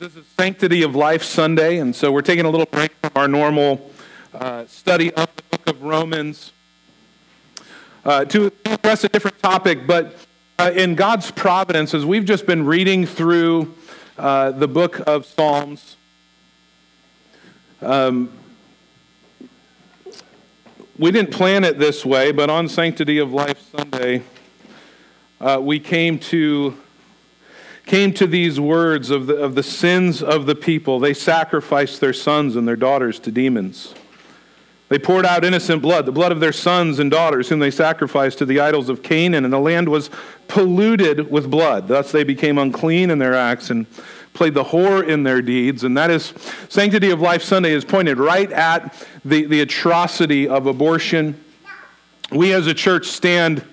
This is Sanctity of Life Sunday, and so we're taking a little break from our normal uh, study of the book of Romans uh, to address a different topic. But uh, in God's providence, as we've just been reading through uh, the book of Psalms, um, we didn't plan it this way, but on Sanctity of Life Sunday, uh, we came to came to these words of the, of the sins of the people. They sacrificed their sons and their daughters to demons. They poured out innocent blood, the blood of their sons and daughters, whom they sacrificed to the idols of Canaan, and the land was polluted with blood. Thus they became unclean in their acts and played the whore in their deeds. And that is, Sanctity of Life Sunday is pointed right at the, the atrocity of abortion. We as a church stand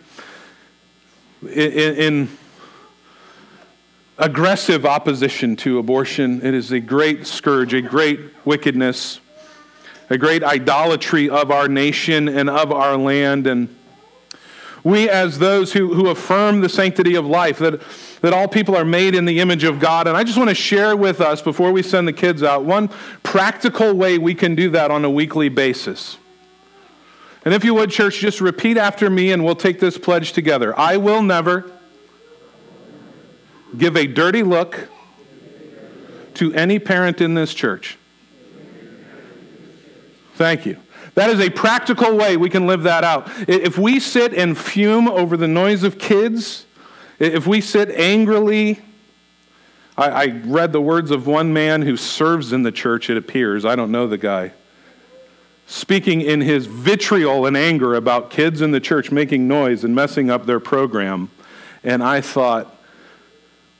in, in aggressive opposition to abortion. It is a great scourge, a great wickedness, a great idolatry of our nation and of our land. And we, as those who, who affirm the sanctity of life, that, that all people are made in the image of God. And I just want to share with us, before we send the kids out, one practical way we can do that on a weekly basis. And if you would, church, just repeat after me and we'll take this pledge together. I will never give a dirty look to any parent in this church. Thank you. That is a practical way we can live that out. If we sit and fume over the noise of kids, if we sit angrily, I, I, read the words of one man who serves in the church, it appears. I don't know the guy. Speaking in his vitriol and anger about kids in the church making noise and messing up their program. And I thought,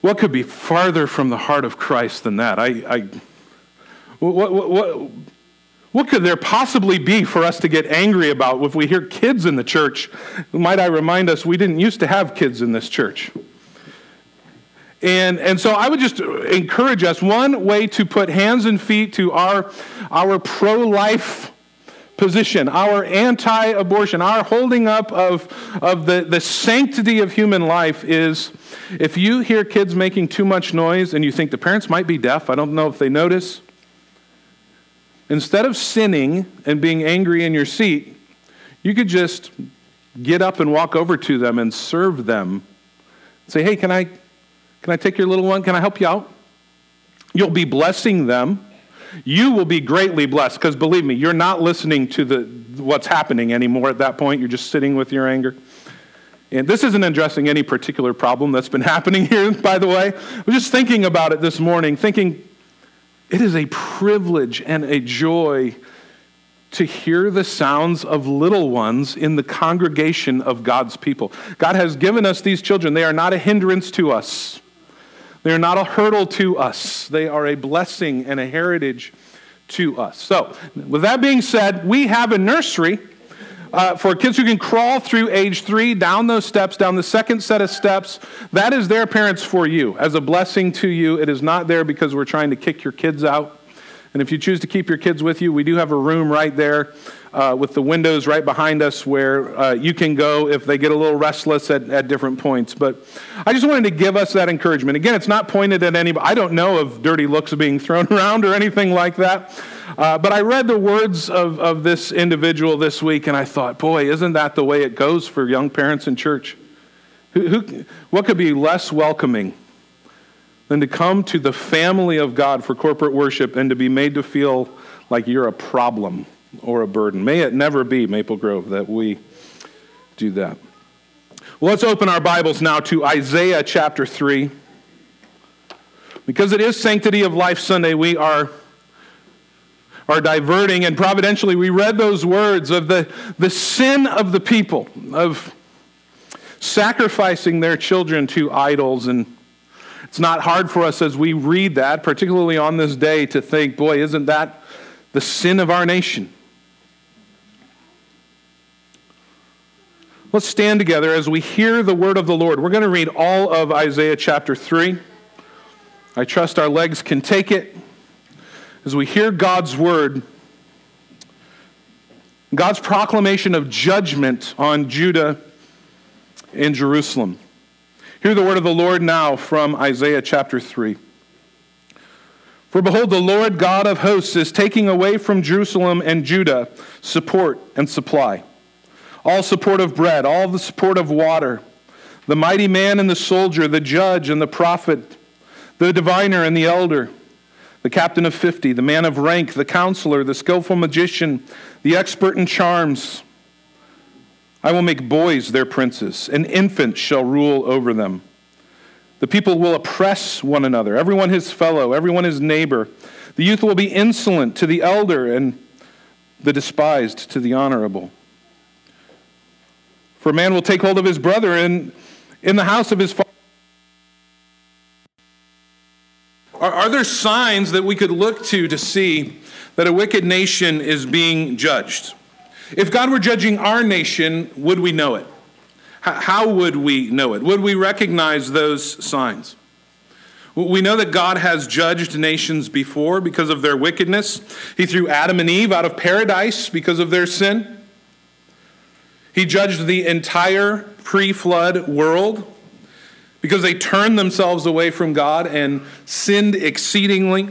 what could be farther from the heart of Christ than that? I, I what, what, what, what could there possibly be for us to get angry about if we hear kids in the church? Might I remind us, we didn't used to have kids in this church. And, and so I would just encourage us one way to put hands and feet to our, our pro life position, our anti abortion, our holding up of, of the, the sanctity of human life is if you hear kids making too much noise and you think the parents might be deaf, I don't know if they notice, instead of sinning and being angry in your seat, you could just get up and walk over to them and serve them. Say, hey, can I, can I take your little one? Can I help you out? You'll be blessing them you will be greatly blessed because believe me, you're not listening to the, what's happening anymore at that point. You're just sitting with your anger. And this isn't addressing any particular problem that's been happening here, by the way. I was just thinking about it this morning, thinking it is a privilege and a joy to hear the sounds of little ones in the congregation of God's people. God has given us these children, they are not a hindrance to us. They are not a hurdle to us, they are a blessing and a heritage to us. So, with that being said, we have a nursery. Uh, for kids who can crawl through age three, down those steps, down the second set of steps, that is their parents for you, as a blessing to you. It is not there because we're trying to kick your kids out. And if you choose to keep your kids with you, we do have a room right there uh, with the windows right behind us where uh, you can go if they get a little restless at, at different points. But I just wanted to give us that encouragement. Again, it's not pointed at anybody. I don't know of dirty looks being thrown around or anything like that. Uh, but I read the words of, of this individual this week and I thought, boy, isn't that the way it goes for young parents in church? Who, who, what could be less welcoming than to come to the family of God for corporate worship and to be made to feel like you're a problem? or a burden. May it never be, Maple Grove, that we do that. Well, let's open our Bibles now to Isaiah chapter 3. Because it is Sanctity of Life Sunday, we are, are diverting, and providentially we read those words of the, the sin of the people, of sacrificing their children to idols. And it's not hard for us as we read that, particularly on this day, to think, boy, isn't that the sin of our nation? Let's stand together as we hear the word of the Lord. We're going to read all of Isaiah chapter 3. I trust our legs can take it. As we hear God's word, God's proclamation of judgment on Judah and Jerusalem. Hear the word of the Lord now from Isaiah chapter 3. For behold, the Lord God of hosts is taking away from Jerusalem and Judah support and supply, all support of bread, all the support of water, the mighty man and the soldier, the judge and the prophet, the diviner and the elder, the captain of fifty, the man of rank, the counselor, the skillful magician, the expert in charms. I will make boys their princes, and infants shall rule over them. The people will oppress one another, everyone his fellow, everyone his neighbor. The youth will be insolent to the elder, and the despised to the honorable. For man will take hold of his brother in, in the house of his father. Are, are there signs that we could look to to see that a wicked nation is being judged? If God were judging our nation, would we know it? How would we know it? Would we recognize those signs? We know that God has judged nations before because of their wickedness. He threw Adam and Eve out of paradise because of their sin. He judged the entire pre flood world because they turned themselves away from God and sinned exceedingly.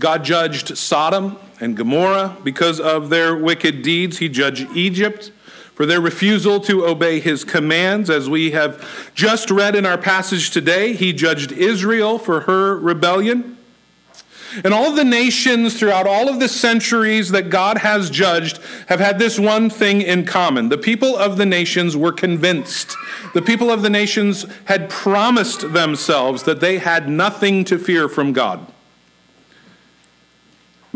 God judged Sodom and Gomorrah because of their wicked deeds. He judged Egypt for their refusal to obey his commands. As we have just read in our passage today, he judged Israel for her rebellion. And all the nations throughout all of the centuries that God has judged have had this one thing in common. The people of the nations were convinced. The people of the nations had promised themselves that they had nothing to fear from God.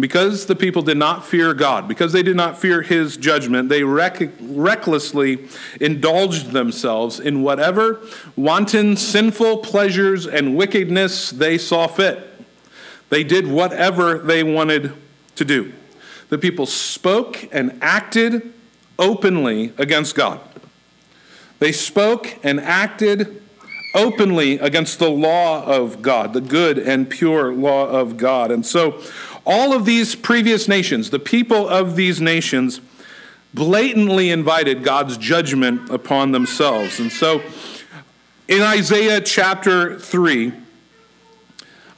Because the people did not fear God, because they did not fear his judgment, they rec- recklessly indulged themselves in whatever wanton, sinful pleasures and wickedness they saw fit. They did whatever they wanted to do. The people spoke and acted openly against God. They spoke and acted openly against the law of God, the good and pure law of God. And so, all of these previous nations, the people of these nations, blatantly invited God's judgment upon themselves. And so in Isaiah chapter 3,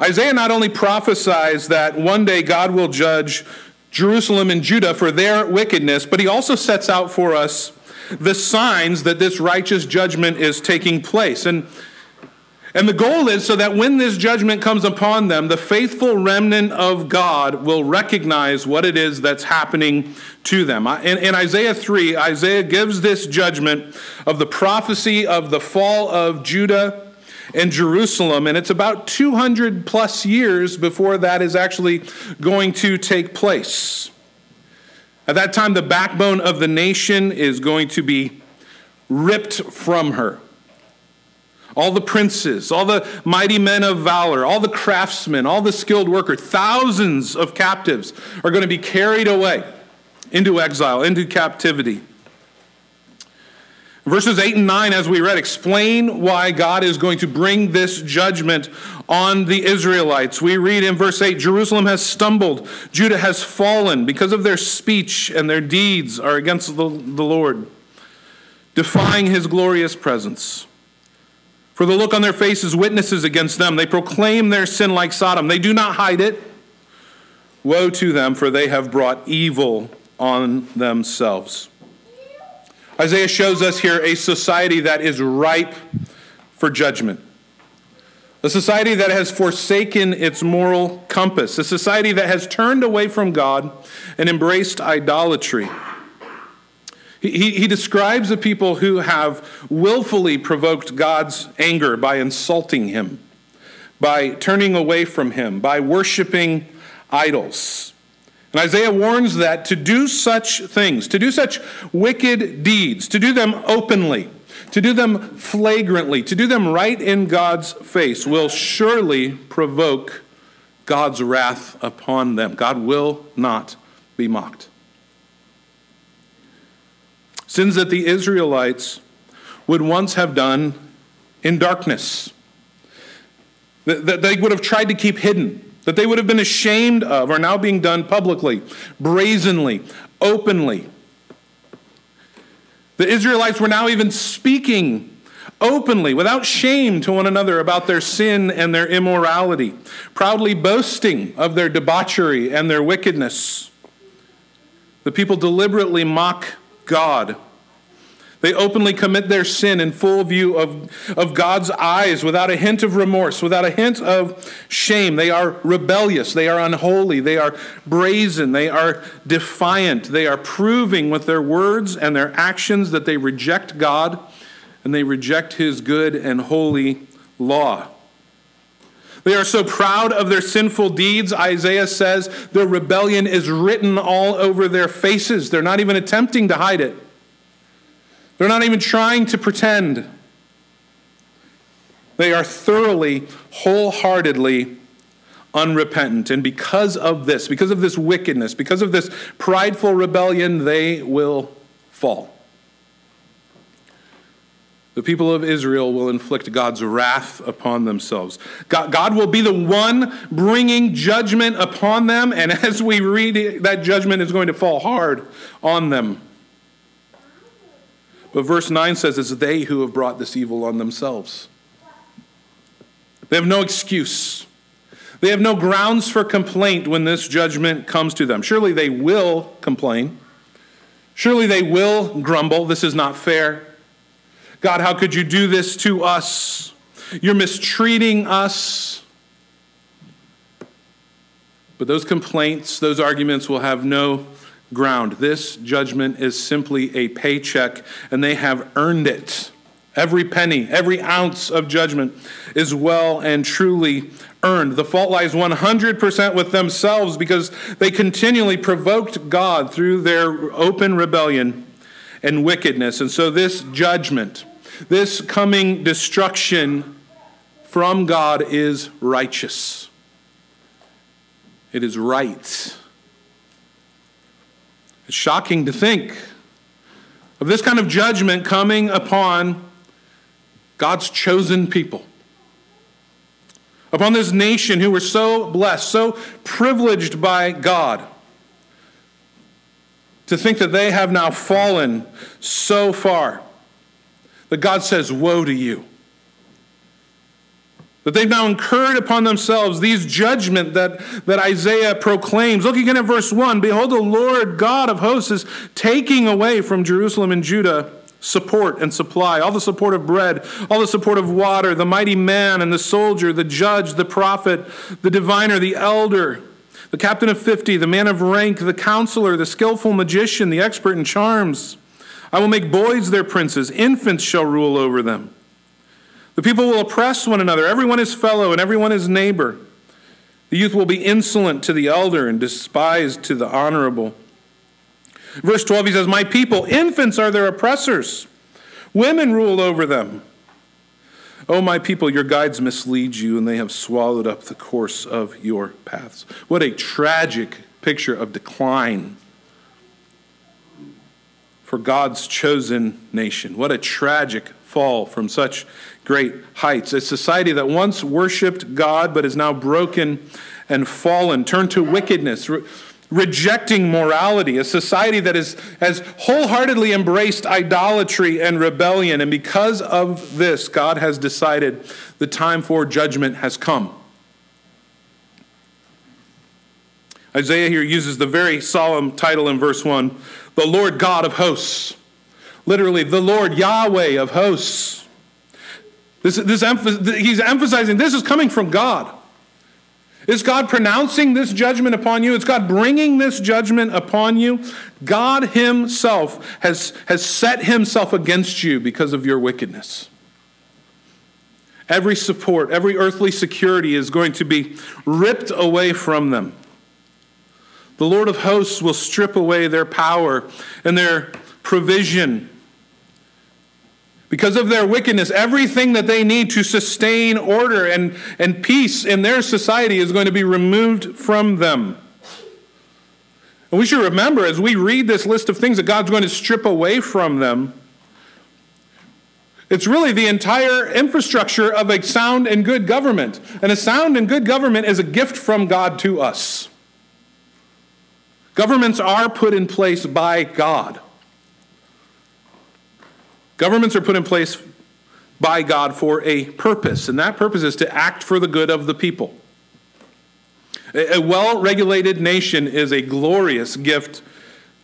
Isaiah not only prophesies that one day God will judge Jerusalem and Judah for their wickedness, but he also sets out for us the signs that this righteous judgment is taking place. And and the goal is so that when this judgment comes upon them, the faithful remnant of God will recognize what it is that's happening to them. In, in, Isaiah 3, Isaiah gives this judgment of the prophecy of the fall of Judah and Jerusalem, and it's about 200 plus years before that is actually going to take place. At that time, the backbone of the nation is going to be ripped from her all the princes, all the mighty men of valor, all the craftsmen, all the skilled workers, thousands of captives are going to be carried away into exile, into captivity. Verses 8 and 9, as we read, explain why God is going to bring this judgment on the Israelites. We read in verse 8 Jerusalem has stumbled, Judah has fallen because of their speech and their deeds are against the, the Lord, defying his glorious presence. For the look on their faces witnesses against them. They proclaim their sin like Sodom. They do not hide it. Woe to them, for they have brought evil on themselves. Isaiah shows us here a society that is ripe for judgment. A society that has forsaken its moral compass. A society that has turned away from God and embraced idolatry. He, he describes the people who have willfully provoked God's anger by insulting him, by turning away from him, by worshiping idols. And Isaiah warns that to do such things, to do such wicked deeds, to do them openly, to do them flagrantly, to do them right in God's face, will surely provoke God's wrath upon them. God will not be mocked. Sins that the Israelites would once have done in darkness, that they would have tried to keep hidden, that they would have been ashamed of, are now being done publicly, brazenly, openly. The Israelites were now even speaking openly, without shame to one another about their sin and their immorality, proudly boasting of their debauchery and their wickedness. The people deliberately mock God. They openly commit their sin in full view of, of God's eyes without a hint of remorse, without a hint of shame. They are rebellious. They are unholy. They are brazen. They are defiant. They are proving with their words and their actions that they reject God and they reject his good and holy law. They are so proud of their sinful deeds, Isaiah says their rebellion is written all over their faces. They're not even attempting to hide it, they're not even trying to pretend. They are thoroughly, wholeheartedly unrepentant. And because of this, because of this wickedness, because of this prideful rebellion, they will fall the people of Israel will inflict God's wrath upon themselves. God, God, will be the one bringing judgment upon them, and as we read it, that judgment is going to fall hard on them. But verse 9 says it's they who have brought this evil on themselves. They have no excuse. They have no grounds for complaint when this judgment comes to them. Surely they will complain. Surely they will grumble. This is not fair. God, how could you do this to us? You're mistreating us. But those complaints, those arguments will have no ground. This judgment is simply a paycheck, and they have earned it. Every penny, every ounce of judgment is well and truly earned. The fault lies 100% with themselves because they continually provoked God through their open rebellion and wickedness. And so, this judgment, this coming destruction from God is righteous. It is right. It's shocking to think of this kind of judgment coming upon God's chosen people. Upon this nation who were so blessed, so privileged by God, to think that they have now fallen so far that God says, Woe to you. That they've now incurred upon themselves these judgment that, that Isaiah proclaims. Look again at verse 1. Behold, the Lord God of hosts is taking away from Jerusalem and Judah support and supply, all the support of bread, all the support of water, the mighty man and the soldier, the judge, the prophet, the diviner, the elder, the captain of fifty, the man of rank, the counselor, the skillful magician, the expert in charms. I will make boys their princes, infants shall rule over them. The people will oppress one another, everyone is fellow and everyone is neighbor. The youth will be insolent to the elder and despised to the honorable. Verse 12, he says, My people, infants are their oppressors, women rule over them. Oh, my people, your guides mislead you, and they have swallowed up the course of your paths. What a tragic picture of decline for God's chosen nation. What a tragic fall from such great heights. A society that once worshiped God but is now broken and fallen, turned to wickedness, re- rejecting morality. A society that is, has wholeheartedly embraced idolatry and rebellion. And because of this, God has decided the time for judgment has come. Isaiah here uses the very solemn title in verse 1 the Lord God of hosts. Literally, the Lord Yahweh of hosts. This, this he's emphasizing this is coming from God. Is God pronouncing this judgment upon you? Is God bringing this judgment upon you? God Himself has, has set Himself against you because of your wickedness. Every support, every earthly security is going to be ripped away from them. The Lord of hosts will strip away their power and their provision. Because of their wickedness, everything that they need to sustain order and, and peace in their society is going to be removed from them. And we should remember as we read this list of things that God's going to strip away from them, it's really the entire infrastructure of a sound and good government. And a sound and good government is a gift from God to us. Governments are put in place by God. Governments are put in place by God for a purpose, and that purpose is to act for the good of the people. A well regulated nation is a glorious gift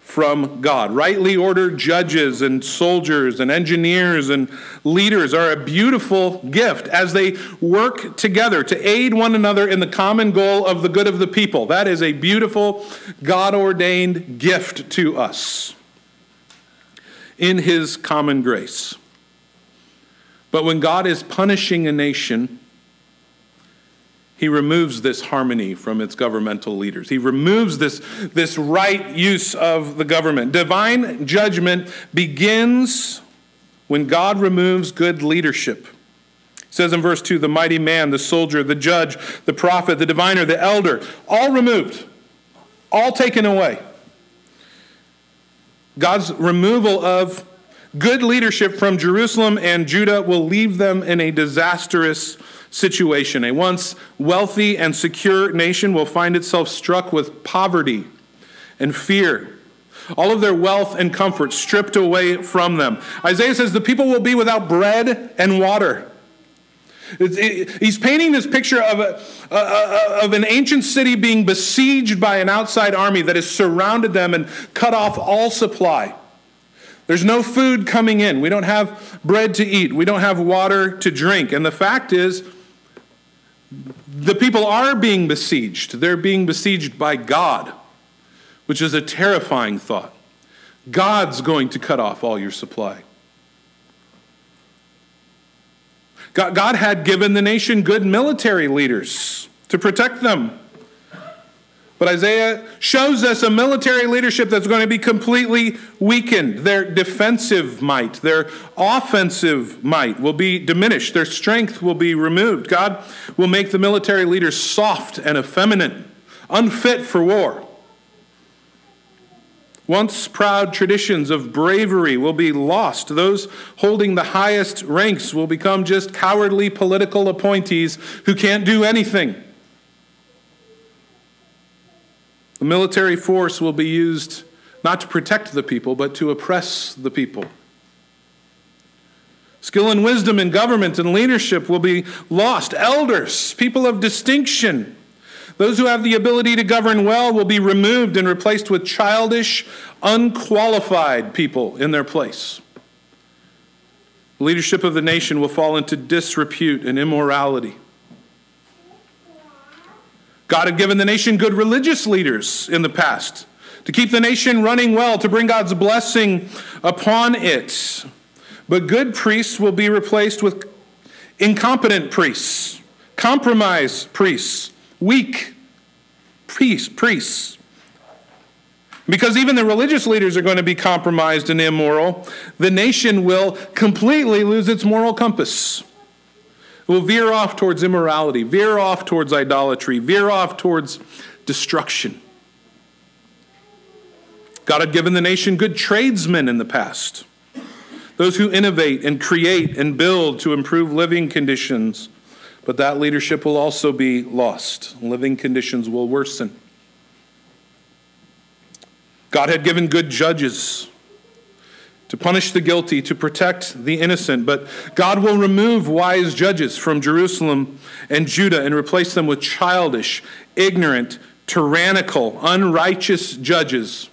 from God. Rightly ordered judges and soldiers and engineers and leaders are a beautiful gift as they work together to aid one another in the common goal of the good of the people. That is a beautiful, God ordained gift to us in His common grace. But when God is punishing a nation, he removes this harmony from its governmental leaders. He removes this, this right use of the government. Divine judgment begins when God removes good leadership. It says in verse 2 the mighty man, the soldier, the judge, the prophet, the diviner, the elder, all removed, all taken away. God's removal of good leadership from Jerusalem and Judah will leave them in a disastrous situation. A once wealthy and secure nation will find itself struck with poverty and fear. All of their wealth and comfort stripped away from them. Isaiah says the people will be without bread and water. It, he's painting this picture of, a, uh, of an ancient city being besieged by an outside army that has surrounded them and cut off all supply. There's no food coming in. We don't have bread to eat. We don't have water to drink. And the fact is, the people are being besieged. They're being besieged by God, which is a terrifying thought. God's going to cut off all your supply. God had given the nation good military leaders to protect them. But Isaiah shows us a military leadership that's going to be completely weakened. Their defensive might, their offensive might will be diminished. Their strength will be removed. God will make the military leaders soft and effeminate, unfit for war. Once proud traditions of bravery will be lost. Those holding the highest ranks will become just cowardly political appointees who can't do anything. The military force will be used not to protect the people, but to oppress the people. Skill and wisdom in government and leadership will be lost. Elders, people of distinction, those who have the ability to govern well will be removed and replaced with childish, unqualified people in their place. The leadership of the nation will fall into disrepute and immorality. God had given the nation good religious leaders in the past to keep the nation running well, to bring God's blessing upon it. But good priests will be replaced with incompetent priests, compromise priests, weak priests, priests. Because even the religious leaders are going to be compromised and immoral, the nation will completely lose its moral compass will veer off towards immorality, veer off towards idolatry, veer off towards destruction. God had given the nation good tradesmen in the past, those who innovate and create and build to improve living conditions. But that leadership will also be lost. Living conditions will worsen. God had given good judges to punish the guilty, to protect the innocent. But God will remove wise judges from Jerusalem and Judah and replace them with childish, ignorant, tyrannical, unrighteous judges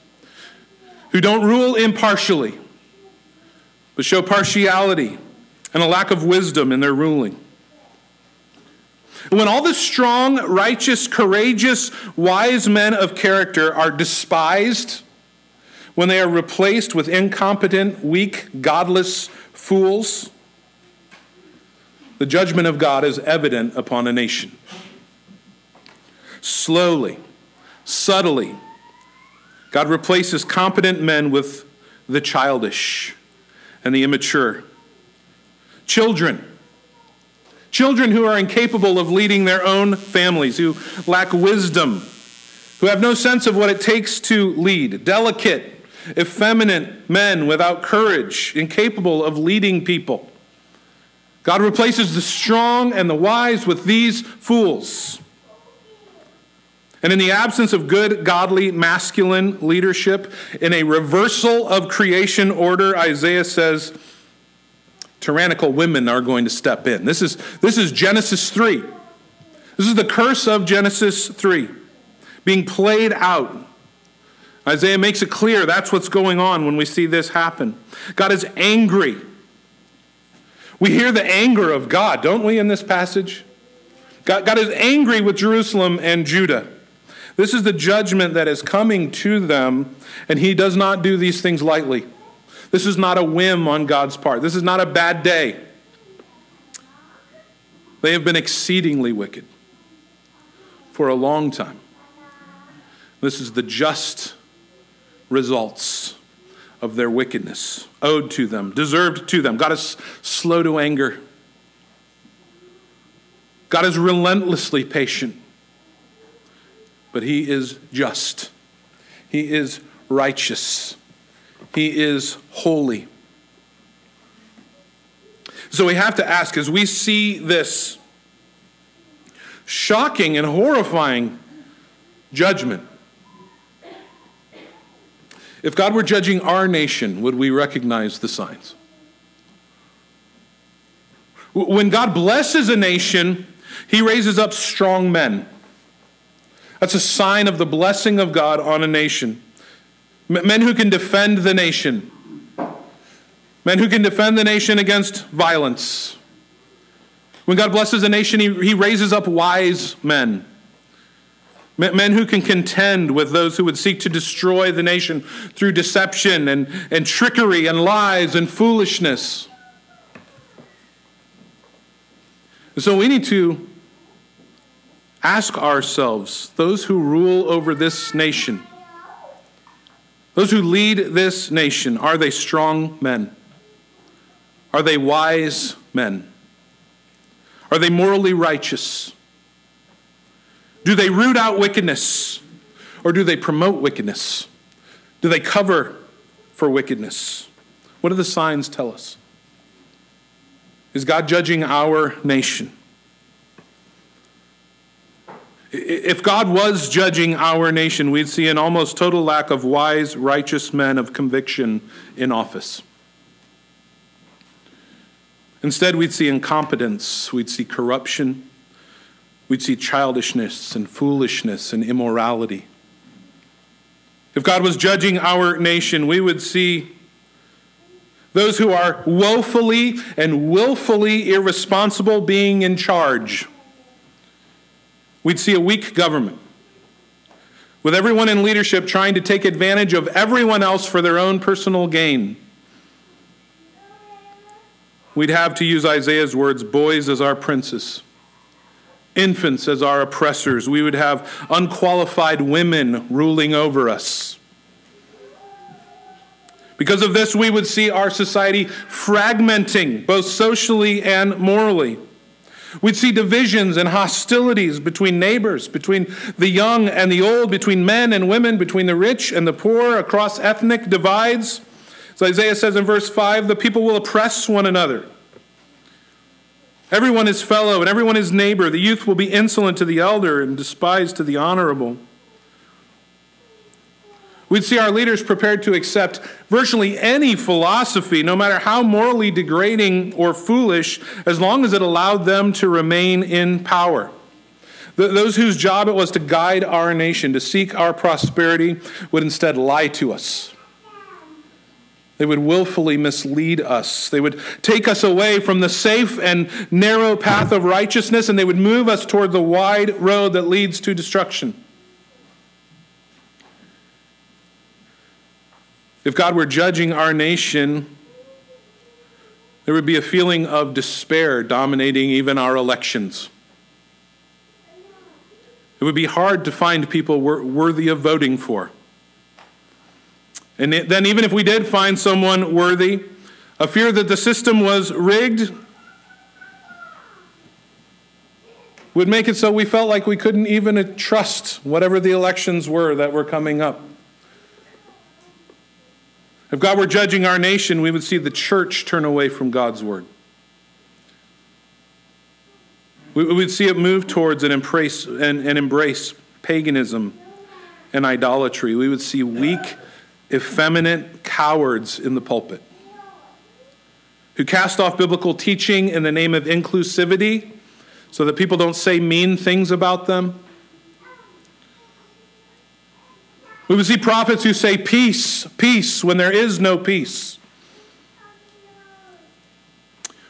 who don't rule impartially, but show partiality and a lack of wisdom in their ruling. When all the strong, righteous, courageous, wise men of character are despised, when they are replaced with incompetent, weak, godless fools, the judgment of God is evident upon a nation. Slowly, subtly, God replaces competent men with the childish and the immature. Children, children who are incapable of leading their own families, who lack wisdom, who have no sense of what it takes to lead, delicate, effeminate men without courage, incapable of leading people. God replaces the strong and the wise with these fools. And in the absence of good, godly, masculine leadership, in a reversal of creation order, Isaiah says, tyrannical women are going to step in. This is, this is Genesis 3. This is the curse of Genesis 3 being played out. Isaiah makes it clear that's what's going on when we see this happen. God is angry. We hear the anger of God, don't we, in this passage? God, God is angry with Jerusalem and Judah. This is the judgment that is coming to them, and he does not do these things lightly. This is not a whim on God's part. This is not a bad day. They have been exceedingly wicked for a long time. This is the just results of their wickedness, owed to them, deserved to them. God is slow to anger. God is relentlessly patient, but He is just. He is righteous. He is holy. So we have to ask as we see this shocking and horrifying judgment, if God were judging our nation, would we recognize the signs? When God blesses a nation, he raises up strong men. That's a sign of the blessing of God on a nation. Men who can defend the nation. Men who can defend the nation against violence. When God blesses a nation, he, he raises up wise men. Men who can contend with those who would seek to destroy the nation through deception and, and trickery and lies and foolishness. So we need to ask ourselves those who rule over this nation, those who lead this nation, are they strong men? Are they wise men? Are they morally righteous? Do they root out wickedness or do they promote wickedness? Do they cover for wickedness? What do the signs tell us? Is God judging our nation? If God was judging our nation, we'd see an almost total lack of wise, righteous men of conviction in office. Instead, we'd see incompetence, we'd see corruption, we'd see childishness and foolishness and immorality. If God was judging our nation, we would see those who are woefully and willfully irresponsible being in charge. We'd see a weak government with everyone in leadership trying to take advantage of everyone else for their own personal gain. We'd have, to use Isaiah's words, boys as our princes infants as our oppressors. We would have unqualified women ruling over us. Because of this, we would see our society fragmenting, both socially and morally. We'd see divisions and hostilities between neighbors, between the young and the old, between men and women, between the rich and the poor, across ethnic divides. As Isaiah says in verse 5, the people will oppress one another. Everyone is fellow and everyone is neighbor. The youth will be insolent to the elder and despised to the honorable. We'd see our leaders prepared to accept virtually any philosophy, no matter how morally degrading or foolish, as long as it allowed them to remain in power. Those whose job it was to guide our nation, to seek our prosperity, would instead lie to us they would willfully mislead us. They would take us away from the safe and narrow path of righteousness, and they would move us toward the wide road that leads to destruction. If God were judging our nation, there would be a feeling of despair dominating even our elections. It would be hard to find people worthy of voting for. And then, even if we did find someone worthy, a fear that the system was rigged would make it so we felt like we couldn't even uh, trust whatever the elections were that were coming up. If God were judging our nation, we would see the church turn away from God's word. We would see it move towards and embrace, and, and embrace paganism and idolatry. We would see weak effeminate cowards in the pulpit. who cast off biblical teaching in the name of inclusivity so that people don't say mean things about them. We would see prophets who say peace, peace, when there is no peace.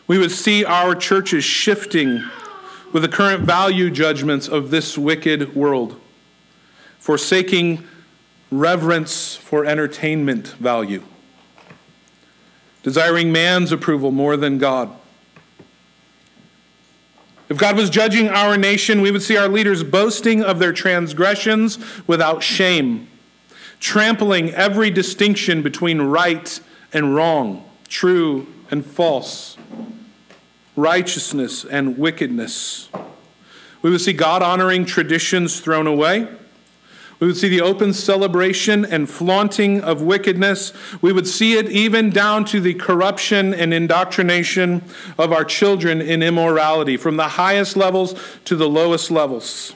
We would see our churches shifting with the current value judgments of this wicked world, forsaking reverence for entertainment value, desiring man's approval more than God. If God was judging our nation, we would see our leaders boasting of their transgressions without shame, trampling every distinction between right and wrong, true and false, righteousness and wickedness. We would see God honoring traditions thrown away we would see the open celebration and flaunting of wickedness. We would see it even down to the corruption and indoctrination of our children in immorality, from the highest levels to the lowest levels.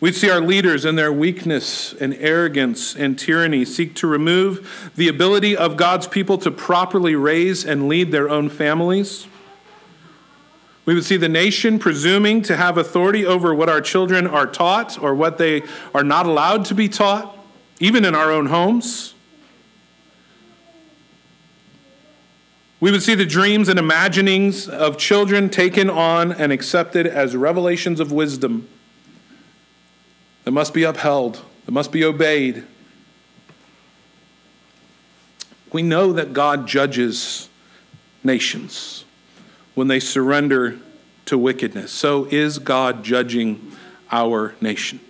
We'd see our leaders in their weakness and arrogance and tyranny seek to remove the ability of God's people to properly raise and lead their own families. We would see the nation presuming to have authority over what our children are taught or what they are not allowed to be taught, even in our own homes. We would see the dreams and imaginings of children taken on and accepted as revelations of wisdom that must be upheld, that must be obeyed. We know that God judges nations when they surrender to wickedness. So is God judging our nation?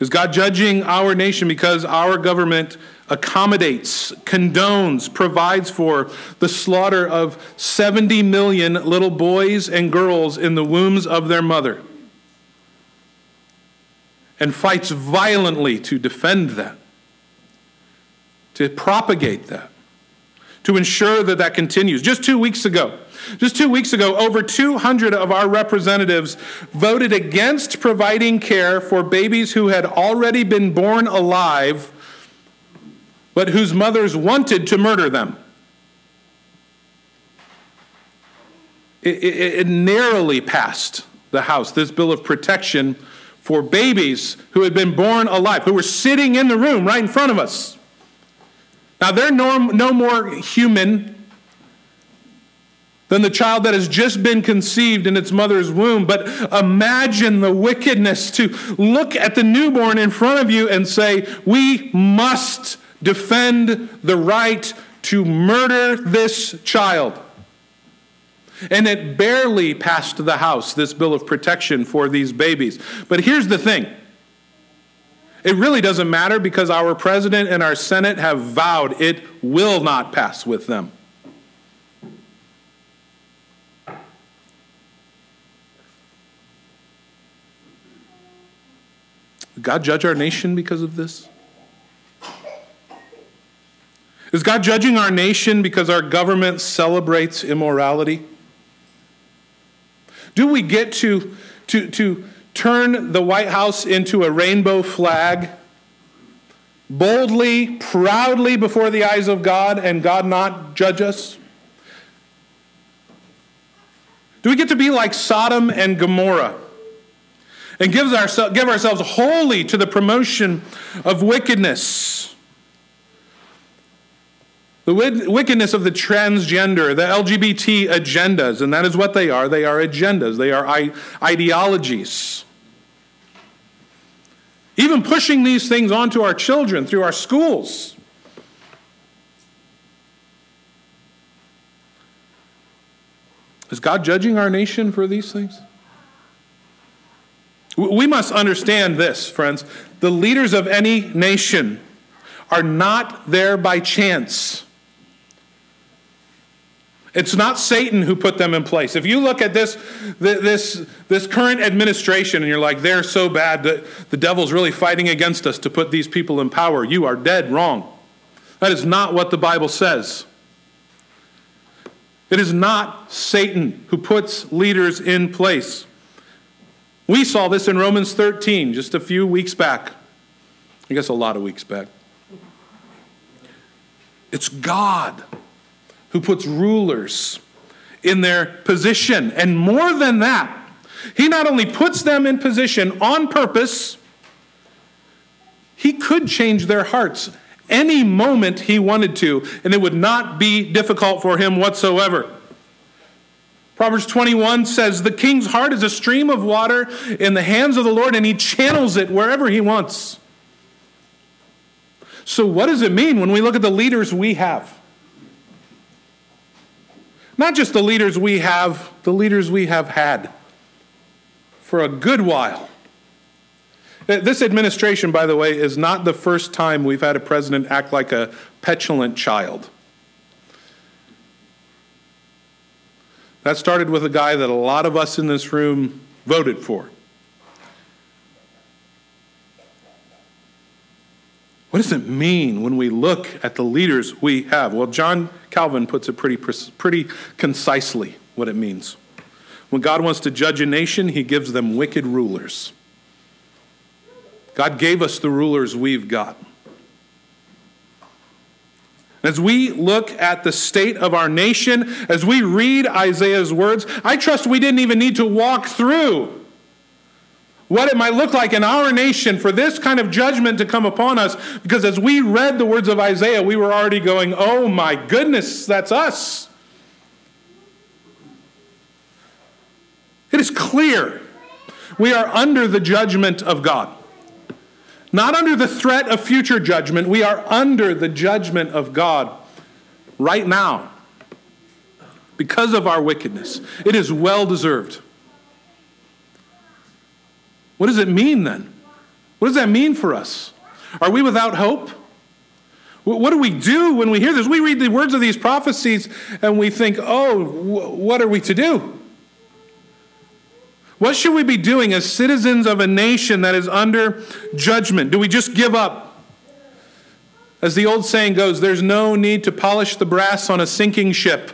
Is God judging our nation because our government accommodates, condones, provides for the slaughter of 70 million little boys and girls in the wombs of their mother and fights violently to defend that, to propagate that? To ensure that that continues. Just two weeks ago, just two weeks ago, over 200 of our representatives voted against providing care for babies who had already been born alive, but whose mothers wanted to murder them. It, it, it narrowly passed the House, this bill of protection for babies who had been born alive, who were sitting in the room right in front of us. Now, they're no, no more human than the child that has just been conceived in its mother's womb. But imagine the wickedness to look at the newborn in front of you and say, We must defend the right to murder this child. And it barely passed the House, this bill of protection for these babies. But here's the thing it really doesn't matter because our president and our Senate have vowed it will not pass with them. God judge our nation because of this? Is God judging our nation because our government celebrates immorality? Do we get to, to, to turn the White House into a rainbow flag boldly, proudly before the eyes of God and God not judge us? Do we get to be like Sodom and Gomorrah and give, give ourselves wholly to the promotion of wickedness? The wickedness of the transgender, the LGBT agendas, and that is what they are. They are agendas, they are ideologies. Even pushing these things onto our children through our schools. Is God judging our nation for these things? We must understand this, friends. The leaders of any nation are not there by chance. It's not Satan who put them in place. If you look at this, this, this current administration and you're like, they're so bad that the devil's really fighting against us to put these people in power, you are dead wrong. That is not what the Bible says. It is not Satan who puts leaders in place. We saw this in Romans 13 just a few weeks back. I guess a lot of weeks back. It's God who puts rulers in their position. And more than that, He not only puts them in position on purpose, He could change their hearts any moment He wanted to, and it would not be difficult for Him whatsoever. Proverbs 21 says, The king's heart is a stream of water in the hands of the Lord, and he channels it wherever he wants. So, what does it mean when we look at the leaders we have? Not just the leaders we have, the leaders we have had for a good while. Uh, this administration, by the way, is not the first time we've had a president act like a petulant child. That started with a guy that a lot of us in this room voted for. What does it mean when we look at the leaders we have? Well, John Calvin puts it pretty, pretty concisely what it means. When God wants to judge a nation, he gives them wicked rulers. God gave us the rulers we've got. As we look at the state of our nation, as we read Isaiah's words, I trust we didn't even need to walk through what it might look like in our nation for this kind of judgment to come upon us. Because as we read the words of Isaiah, we were already going, oh my goodness, that's us. It is clear we are under the judgment of God. Not under the threat of future judgment. We are under the judgment of God right now because of our wickedness. It is well deserved. What does it mean then? What does that mean for us? Are we without hope? What do we do when we hear this? We read the words of these prophecies and we think, oh, what are we to do? What should we be doing as citizens of a nation that is under judgment? Do we just give up? As the old saying goes, there's no need to polish the brass on a sinking ship.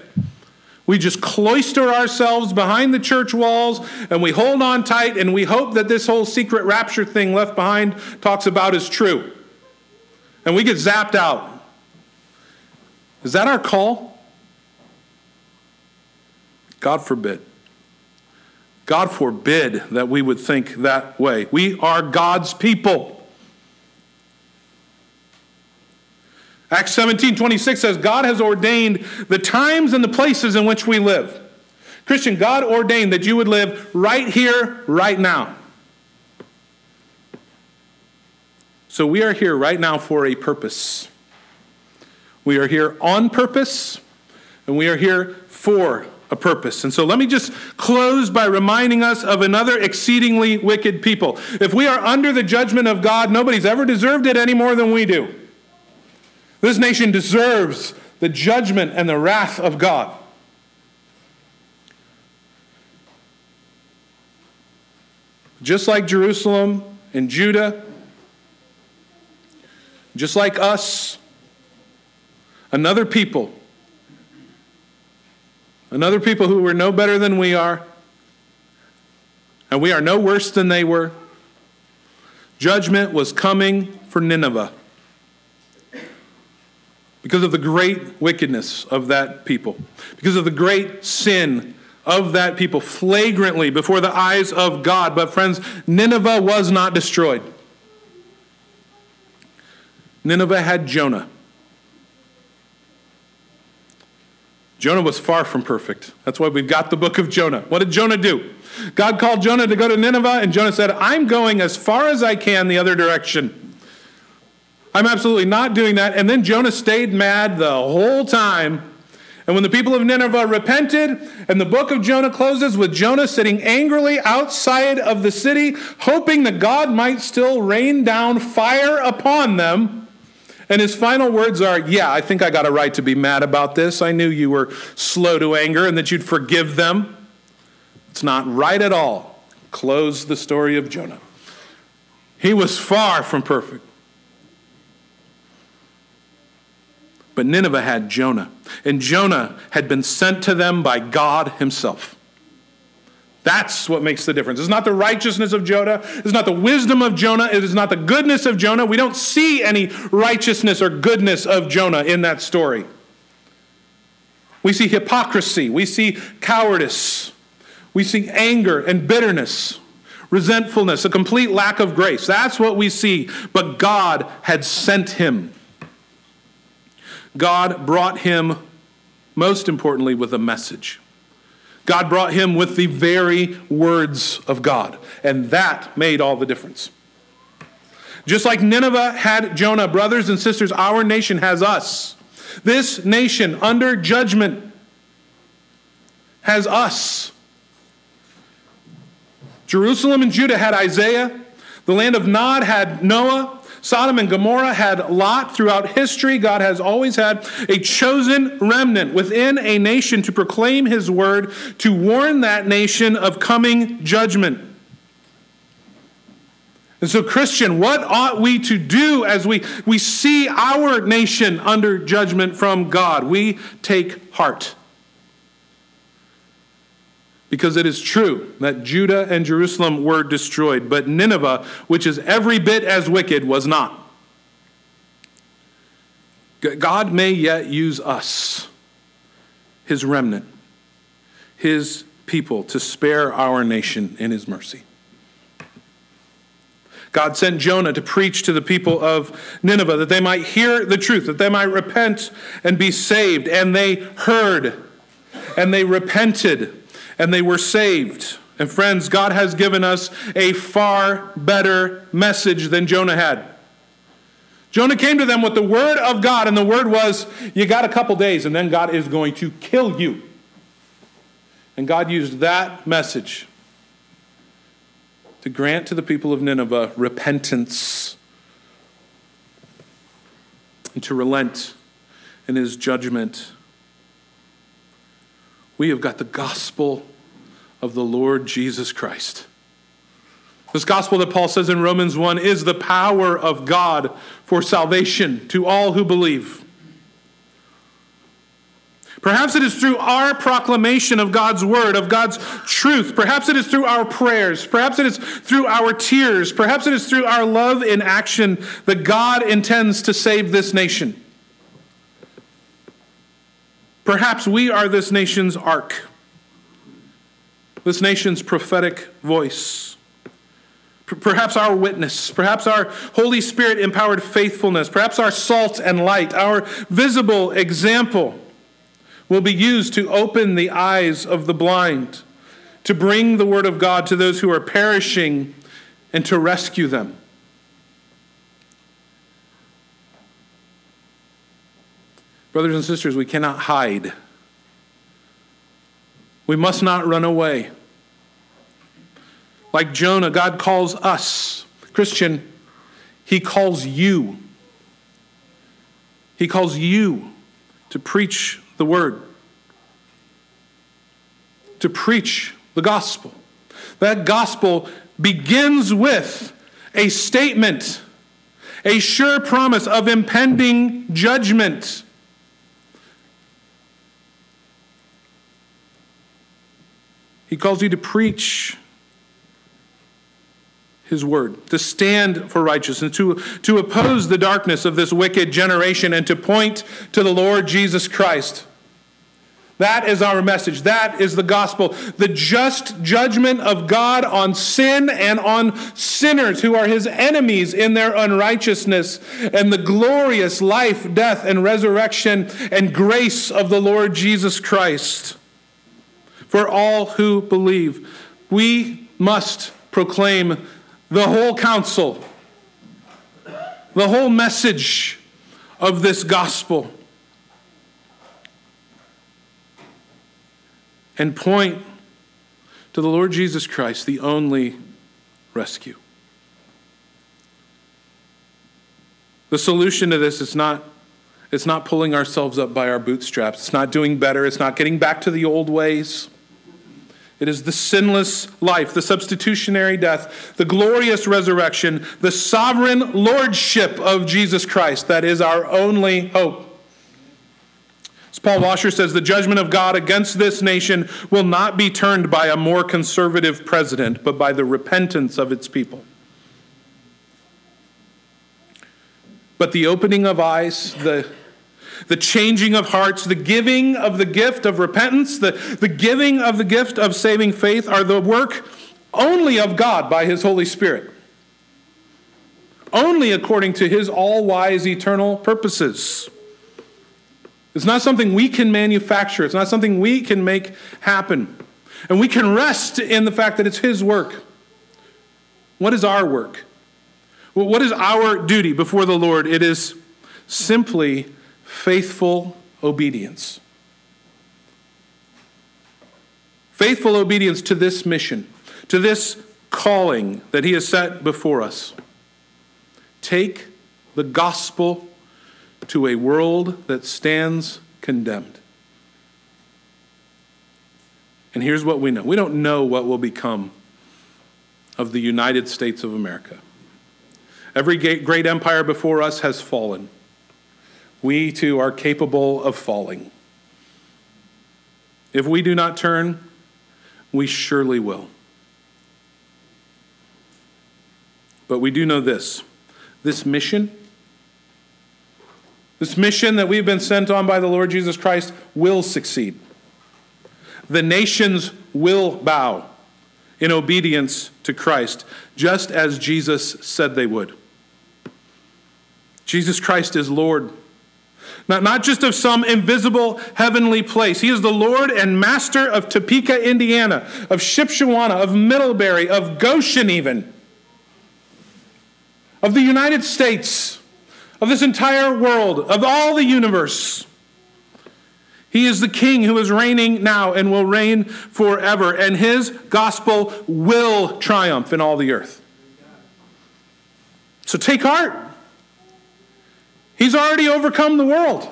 We just cloister ourselves behind the church walls and we hold on tight and we hope that this whole secret rapture thing left behind talks about is true. And we get zapped out. Is that our call? God forbid. God forbid that we would think that way. We are God's people. Acts 17 26 says, God has ordained the times and the places in which we live. Christian, God ordained that you would live right here, right now. So we are here right now for a purpose. We are here on purpose, and we are here for a purpose. And so let me just close by reminding us of another exceedingly wicked people. If we are under the judgment of God, nobody's ever deserved it any more than we do. This nation deserves the judgment and the wrath of God. Just like Jerusalem and Judah, just like us, another people Another people who were no better than we are, and we are no worse than they were. Judgment was coming for Nineveh because of the great wickedness of that people, because of the great sin of that people, flagrantly before the eyes of God. But, friends, Nineveh was not destroyed. Nineveh had Jonah. Jonah was far from perfect. That's why we've got the book of Jonah. What did Jonah do? God called Jonah to go to Nineveh, and Jonah said, I'm going as far as I can the other direction. I'm absolutely not doing that. And then Jonah stayed mad the whole time. And when the people of Nineveh repented, and the book of Jonah closes with Jonah sitting angrily outside of the city, hoping that God might still rain down fire upon them, and his final words are, Yeah, I think I got a right to be mad about this. I knew you were slow to anger and that you'd forgive them. It's not right at all. Close the story of Jonah. He was far from perfect. But Nineveh had Jonah, and Jonah had been sent to them by God Himself. That's what makes the difference. It's not the righteousness of Jonah. It's not the wisdom of Jonah. It is not the goodness of Jonah. We don't see any righteousness or goodness of Jonah in that story. We see hypocrisy. We see cowardice. We see anger and bitterness, resentfulness, a complete lack of grace. That's what we see. But God had sent him. God brought him, most importantly, with a message. God brought him with the very words of God, and that made all the difference. Just like Nineveh had Jonah, brothers and sisters, our nation has us. This nation under judgment has us. Jerusalem and Judah had Isaiah. The land of Nod had Noah. Sodom and Gomorrah had Lot throughout history. God has always had a chosen remnant within a nation to proclaim his word, to warn that nation of coming judgment. And so, Christian, what ought we to do as we, we see our nation under judgment from God? We take heart. Because it is true that Judah and Jerusalem were destroyed, but Nineveh, which is every bit as wicked, was not. God may yet use us, his remnant, his people, to spare our nation in his mercy. God sent Jonah to preach to the people of Nineveh that they might hear the truth, that they might repent and be saved. And they heard and they repented and they were saved. And friends, God has given us a far better message than Jonah had. Jonah came to them with the word of God, and the word was, You got a couple days, and then God is going to kill you. And God used that message to grant to the people of Nineveh repentance and to relent in his judgment we have got the gospel of the Lord Jesus Christ. This gospel that Paul says in Romans 1 is the power of God for salvation to all who believe. Perhaps it is through our proclamation of God's word, of God's truth. Perhaps it is through our prayers. Perhaps it is through our tears. Perhaps it is through our love in action that God intends to save this nation. Perhaps we are this nation's ark, this nation's prophetic voice. Perhaps our witness, perhaps our Holy Spirit empowered faithfulness, perhaps our salt and light, our visible example will be used to open the eyes of the blind, to bring the Word of God to those who are perishing, and to rescue them. Brothers and sisters, we cannot hide. We must not run away. Like Jonah, God calls us. Christian, He calls you. He calls you to preach the word, to preach the gospel. That gospel begins with a statement, a sure promise of impending judgment. He calls you to preach his word, to stand for righteousness, to, to oppose the darkness of this wicked generation, and to point to the Lord Jesus Christ. That is our message. That is the gospel. The just judgment of God on sin and on sinners who are his enemies in their unrighteousness, and the glorious life, death, and resurrection and grace of the Lord Jesus Christ for all who believe. We must proclaim the whole counsel, the whole message of this gospel, and point to the Lord Jesus Christ, the only rescue. The solution to this is not it's not pulling ourselves up by our bootstraps. It's not doing better. It's not getting back to the old ways. It is the sinless life, the substitutionary death, the glorious resurrection, the sovereign lordship of Jesus Christ that is our only hope. As Paul Washer says, the judgment of God against this nation will not be turned by a more conservative president, but by the repentance of its people. But the opening of eyes, the, the changing of hearts, the giving of the gift of repentance, the, the giving of the gift of saving faith are the work only of God by His Holy Spirit. Only according to His all wise eternal purposes. It's not something we can manufacture, it's not something we can make happen. And we can rest in the fact that it's His work. What is our work? Well, what is our duty before the Lord? It is simply faithful obedience. Faithful obedience to this mission, to this calling that He has set before us. Take the gospel to a world that stands condemned. And here's what we know we don't know what will become of the United States of America. Every great empire before us has fallen. We too are capable of falling. If we do not turn, we surely will. But we do know this this mission this mission that we've been sent on by the Lord Jesus Christ will succeed. The nations will bow in obedience to Christ, just as Jesus said they would. Jesus Christ is Lord. Not, not just of some invisible heavenly place. He is the Lord and Master of Topeka, Indiana, of Shipshewana, of Middlebury, of Goshen, even, of the United States of this entire world, of all the universe. He is the king who is reigning now and will reign forever, and his gospel will triumph in all the earth. So take heart. He's already overcome the world.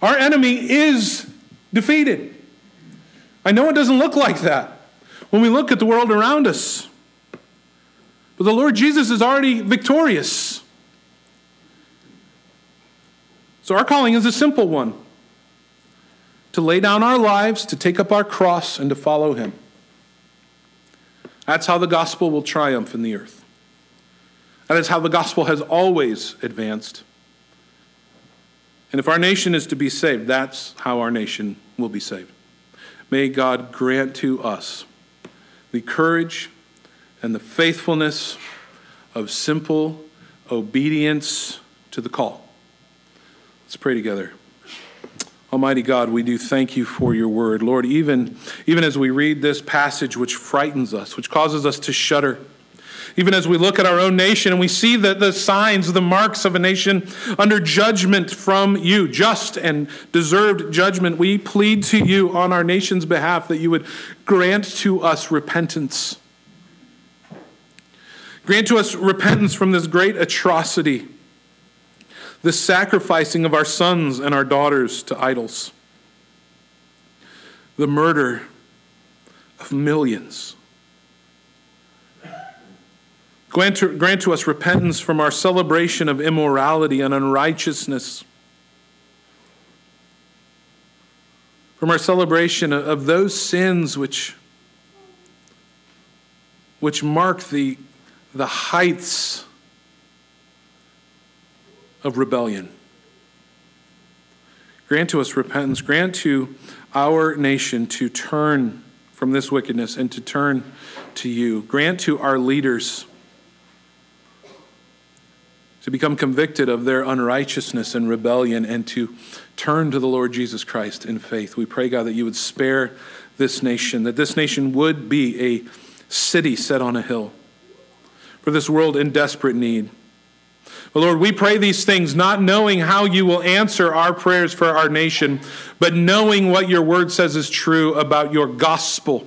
Our enemy is defeated. I know it doesn't look like that when we look at the world around us. But the Lord Jesus is already victorious. So our calling is a simple one to lay down our lives, to take up our cross, and to follow Him. That's how the gospel will triumph in the earth. That is how the gospel has always advanced. And if our nation is to be saved, that's how our nation will be saved. May God grant to us the courage and the faithfulness of simple obedience to the call. Let's pray together. Almighty God, we do thank you for your word. Lord, even, even as we read this passage which frightens us, which causes us to shudder, even as we look at our own nation and we see the, the signs, the marks of a nation under judgment from you, just and deserved judgment, we plead to you on our nation's behalf that you would grant to us repentance. Grant to us repentance from this great atrocity the sacrificing of our sons and our daughters to idols, the murder of millions. Grant to, grant to us repentance from our celebration of immorality and unrighteousness, from our celebration of those sins which, which mark the, the heights of rebellion. Grant to us repentance. Grant to our nation to turn from this wickedness and to turn to you. Grant to our leaders to become convicted of their unrighteousness and rebellion and to turn to the Lord Jesus Christ in faith. We pray, God, that you would spare this nation, that this nation would be a city set on a hill for this world in desperate need. But Lord, we pray these things not knowing how you will answer our prayers for our nation, but knowing what your word says is true about your gospel.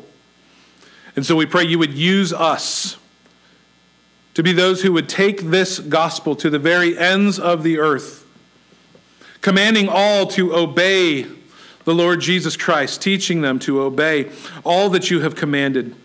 And so we pray you would use us to be those who would take this gospel to the very ends of the earth, commanding all to obey the Lord Jesus Christ, teaching them to obey all that you have commanded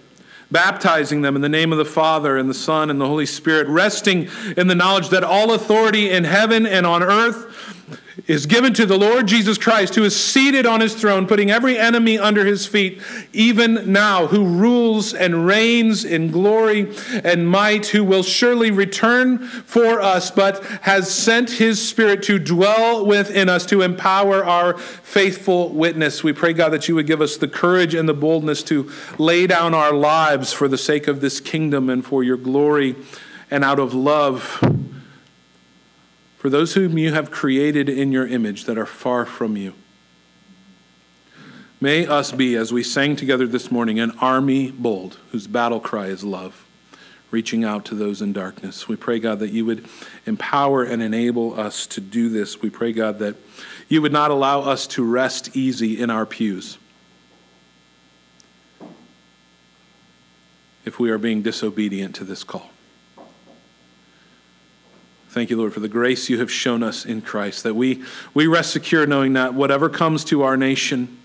baptizing them in the name of the Father and the Son and the Holy Spirit, resting in the knowledge that all authority in heaven and on earth is given to the Lord Jesus Christ, who is seated on his throne, putting every enemy under his feet, even now, who rules and reigns in glory and might, who will surely return for us, but has sent his Spirit to dwell within us to empower our faithful witness. We pray, God, that you would give us the courage and the boldness to lay down our lives for the sake of this kingdom and for your glory and out of love for those whom you have created in your image that are far from you. May us be, as we sang together this morning, an army bold whose battle cry is love, reaching out to those in darkness. We pray, God, that you would empower and enable us to do this. We pray, God, that you would not allow us to rest easy in our pews. If we are being disobedient to this call. Thank you, Lord, for the grace you have shown us in Christ, that we, we rest secure knowing that whatever comes to our nation,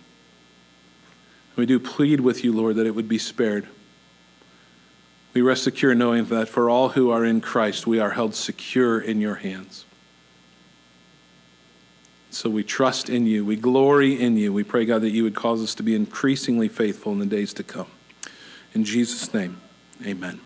we do plead with you, Lord, that it would be spared. We rest secure knowing that for all who are in Christ, we are held secure in your hands. So we trust in you. We glory in you. We pray, God, that you would cause us to be increasingly faithful in the days to come. In Jesus' name, amen.